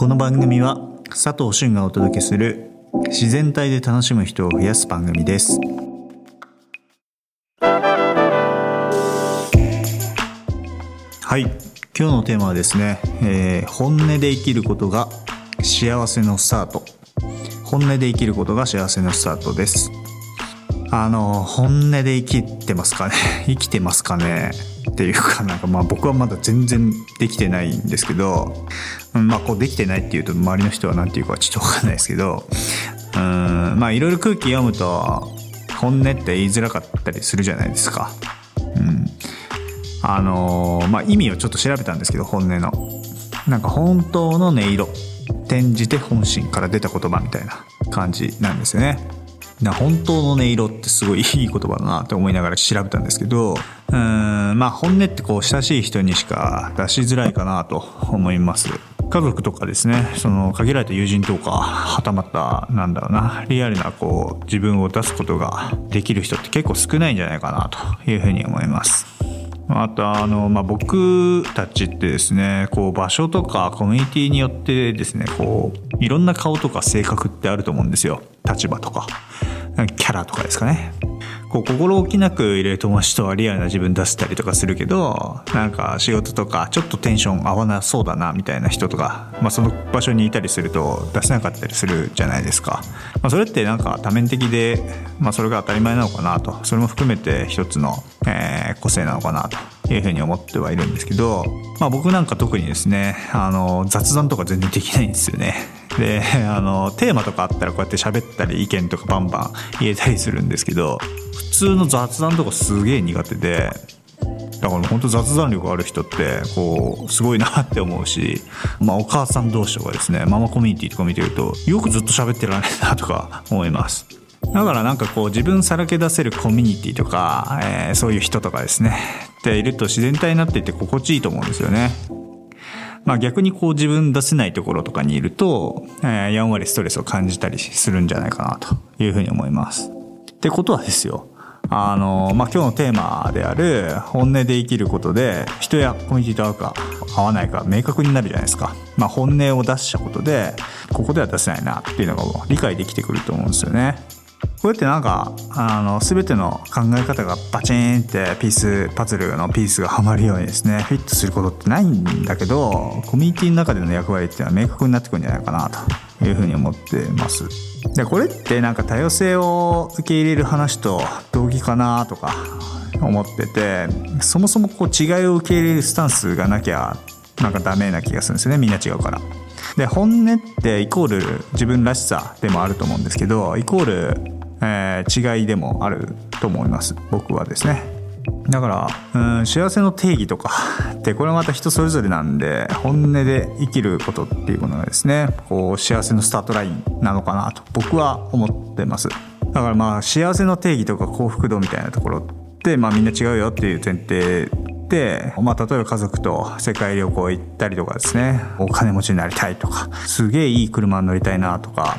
この番組は佐藤俊がお届けする自然体で楽しむ人を増やす番組です。はい。今日のテーマはですね、えー本音で生きることが幸せのスタート。本音で生きることが幸せのスタートです。あの本音で生きてますかね？生きてますかね？っていうかなんかまあ僕はまだ全然できてないんですけどまあこうできてないっていうと周りの人は何て言うかちょっと分かんないですけどうんまあいろいろ空気読むと本音って言いづらかったりするじゃないですか。うん。あのまあ意味をちょっと調べたんですけど本音の。なんか本当の音色。転じて本心から出た言葉みたいな感じなんですよね。な本当の音色ってすごいいい言葉だなって思いながら調べたんですけどうーんまあ本音ってこう親しい人にしか出しづらいかなと思います。家族とかですねその限られた友人とかはたまたなんだろうなリアルなこう自分を出すことができる人って結構少ないんじゃないかなというふうに思います。あとあの、まあ、僕たちってですねこう場所とかコミュニティによってですねこういろんな顔とか性格ってあると思うんですよ。立場とか。キャラとかですかね。こう心置きなく入れる友達とはリアルな自分出したりとかするけどなんか仕事とかちょっとテンション合わなそうだなみたいな人とか、まあ、その場所にいたりすると出せなかったりするじゃないですか、まあ、それってなんか多面的で、まあ、それが当たり前なのかなと。それも含めて一つの、えー個性なのかなというふうに思ってはいるんですけど、まあ、僕なんか特にですねあの雑談とか全然できないんですよね。で あのテーマとかあったらこうやって喋ったり意見とかバンバン言えたりするんですけど普通の雑談とかすげえ苦手でだから本当雑談力ある人ってこうすごいなって思うし、まあ、お母さん同士とかですねママコミュニティとか見てるとよくずっと喋ってられるなとか 思います。だからなんかこう自分さらけ出せるコミュニティとか、えーそういう人とかですねっていると自然体になっていて心地いいと思うんですよね。まあ逆にこう自分出せないところとかにいると、えーやんわりストレスを感じたりするんじゃないかなというふうに思います。ってことはですよ。あの、まあ今日のテーマである本音で生きることで人やコミュニティと合うか合わないか明確になるじゃないですか。まあ本音を出したことでここでは出せないなっていうのが理解できてくると思うんですよね。こうやってなんかあの全ての考え方がバチーンってピースパズルのピースがはまるようにですねフィットすることってないんだけどコミュニティの中での役割っていうのは明確になってくるんじゃないかなというふうに思ってます。でこれってなんか多様性を受け入れる話と同義かなとか思っててそもそもこう違いを受け入れるスタンスがなきゃなんかダメな気がするんですよねみんな違うから。で本音ってイコール自分らしさでもあると思うんですけどイコール、えー違いでもあると思います。僕はですね。だからうん幸せの定義とか。ってこれはまた人それぞれなんで本音で生きることっていうものがですねこう幸せのスタートラインなのかなと僕は思ってます。だからまあ幸せの定義とか幸福度みたいなところってまあみんな違うよっていう前提で、まあ、例えば家族と世界旅行行ったりとかですねお金持ちになりたいとかすげえいい車に乗りたいなとか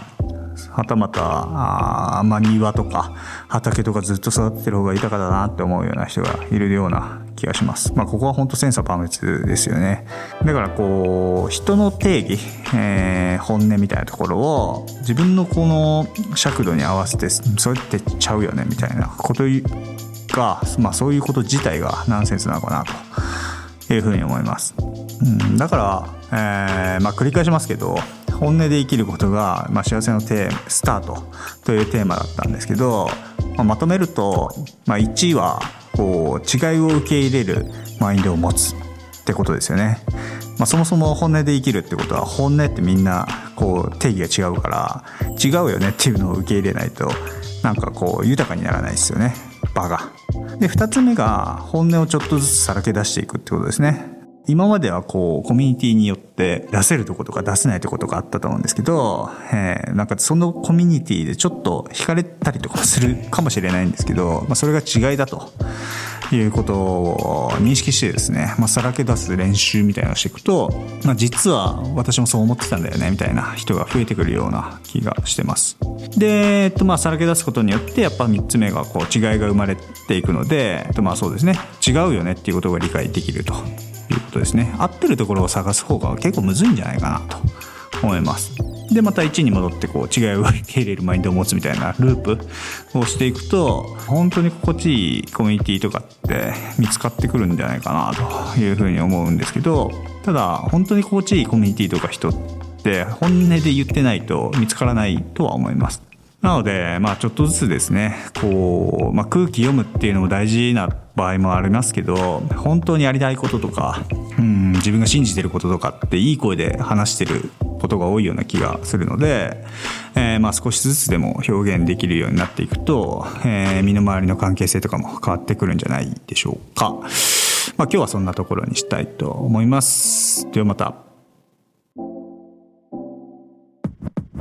はたまたあまあ庭とか畑とかずっと育ててる方が豊かだなって思うような人がいるような気がします。まあここは本当千差万別ですよね。だからこう人の定義、えー本音みたいなところを自分のこの尺度に合わせてそうやってちゃうよねみたいなことが、まあ、そういうこと自体がナンセンスなのかなというふうに思います。うん、だから、えーまあ、繰り返しますけど本音で生きることが、まあ、幸せのテーマスタートというテーマだったんですけど、まあ、まとめると、まあ、1位はこう違いを受け入れるマインドを持つってことですよね。まあ、そもそも本音で生きるってことは本音ってみんなこう定義が違うから違うよねっていうのを受け入れないとなんかこう豊かにならないですよね場が。で2つ目が本音をちょっとずつさらけ出していくってことですね。今まではこうコミュニティによって出せるとことか出せないとことかあったと思うんですけど、えーなんかそのコミュニティでちょっと惹かれたりとかするかもしれないんですけど、まあ、それが違いだと。いうことを認識してですね、まあ、さらけ出す練習みたいなのをしていくと、まあ、実は私もそう思ってたんだよねみたいな人が増えてくるような気がしてます。で、えっと、まあさらけ出すことによってやっぱ3つ目がこう違いが生まれていくので、えっと、まあそうですね。違うよねっていうことが理解できるということですね。合ってるところを探す方が結構むずいんじゃないかなと思います。でまた1に戻ってこう違いを受け入れるマインドを持つみたいなループをしていくと本当に心地いいコミュニティとかって見つかってくるんじゃないかなというふうに思うんですけどただ本当に心地いいコミュニティとか人って本音で言ってないと見つからないとは思います。なので、まあちょっとずつですね、こう、まあ空気読むっていうのも大事な場合もありますけど、本当にやりたいこととか、うん、自分が信じてることとかっていい声で話してることが多いような気がするので、えー、まあ少しずつでも表現できるようになっていくと、えー、身の回りの関係性とかも変わってくるんじゃないでしょうか。まあ今日はそんなところにしたいと思います。ではまた。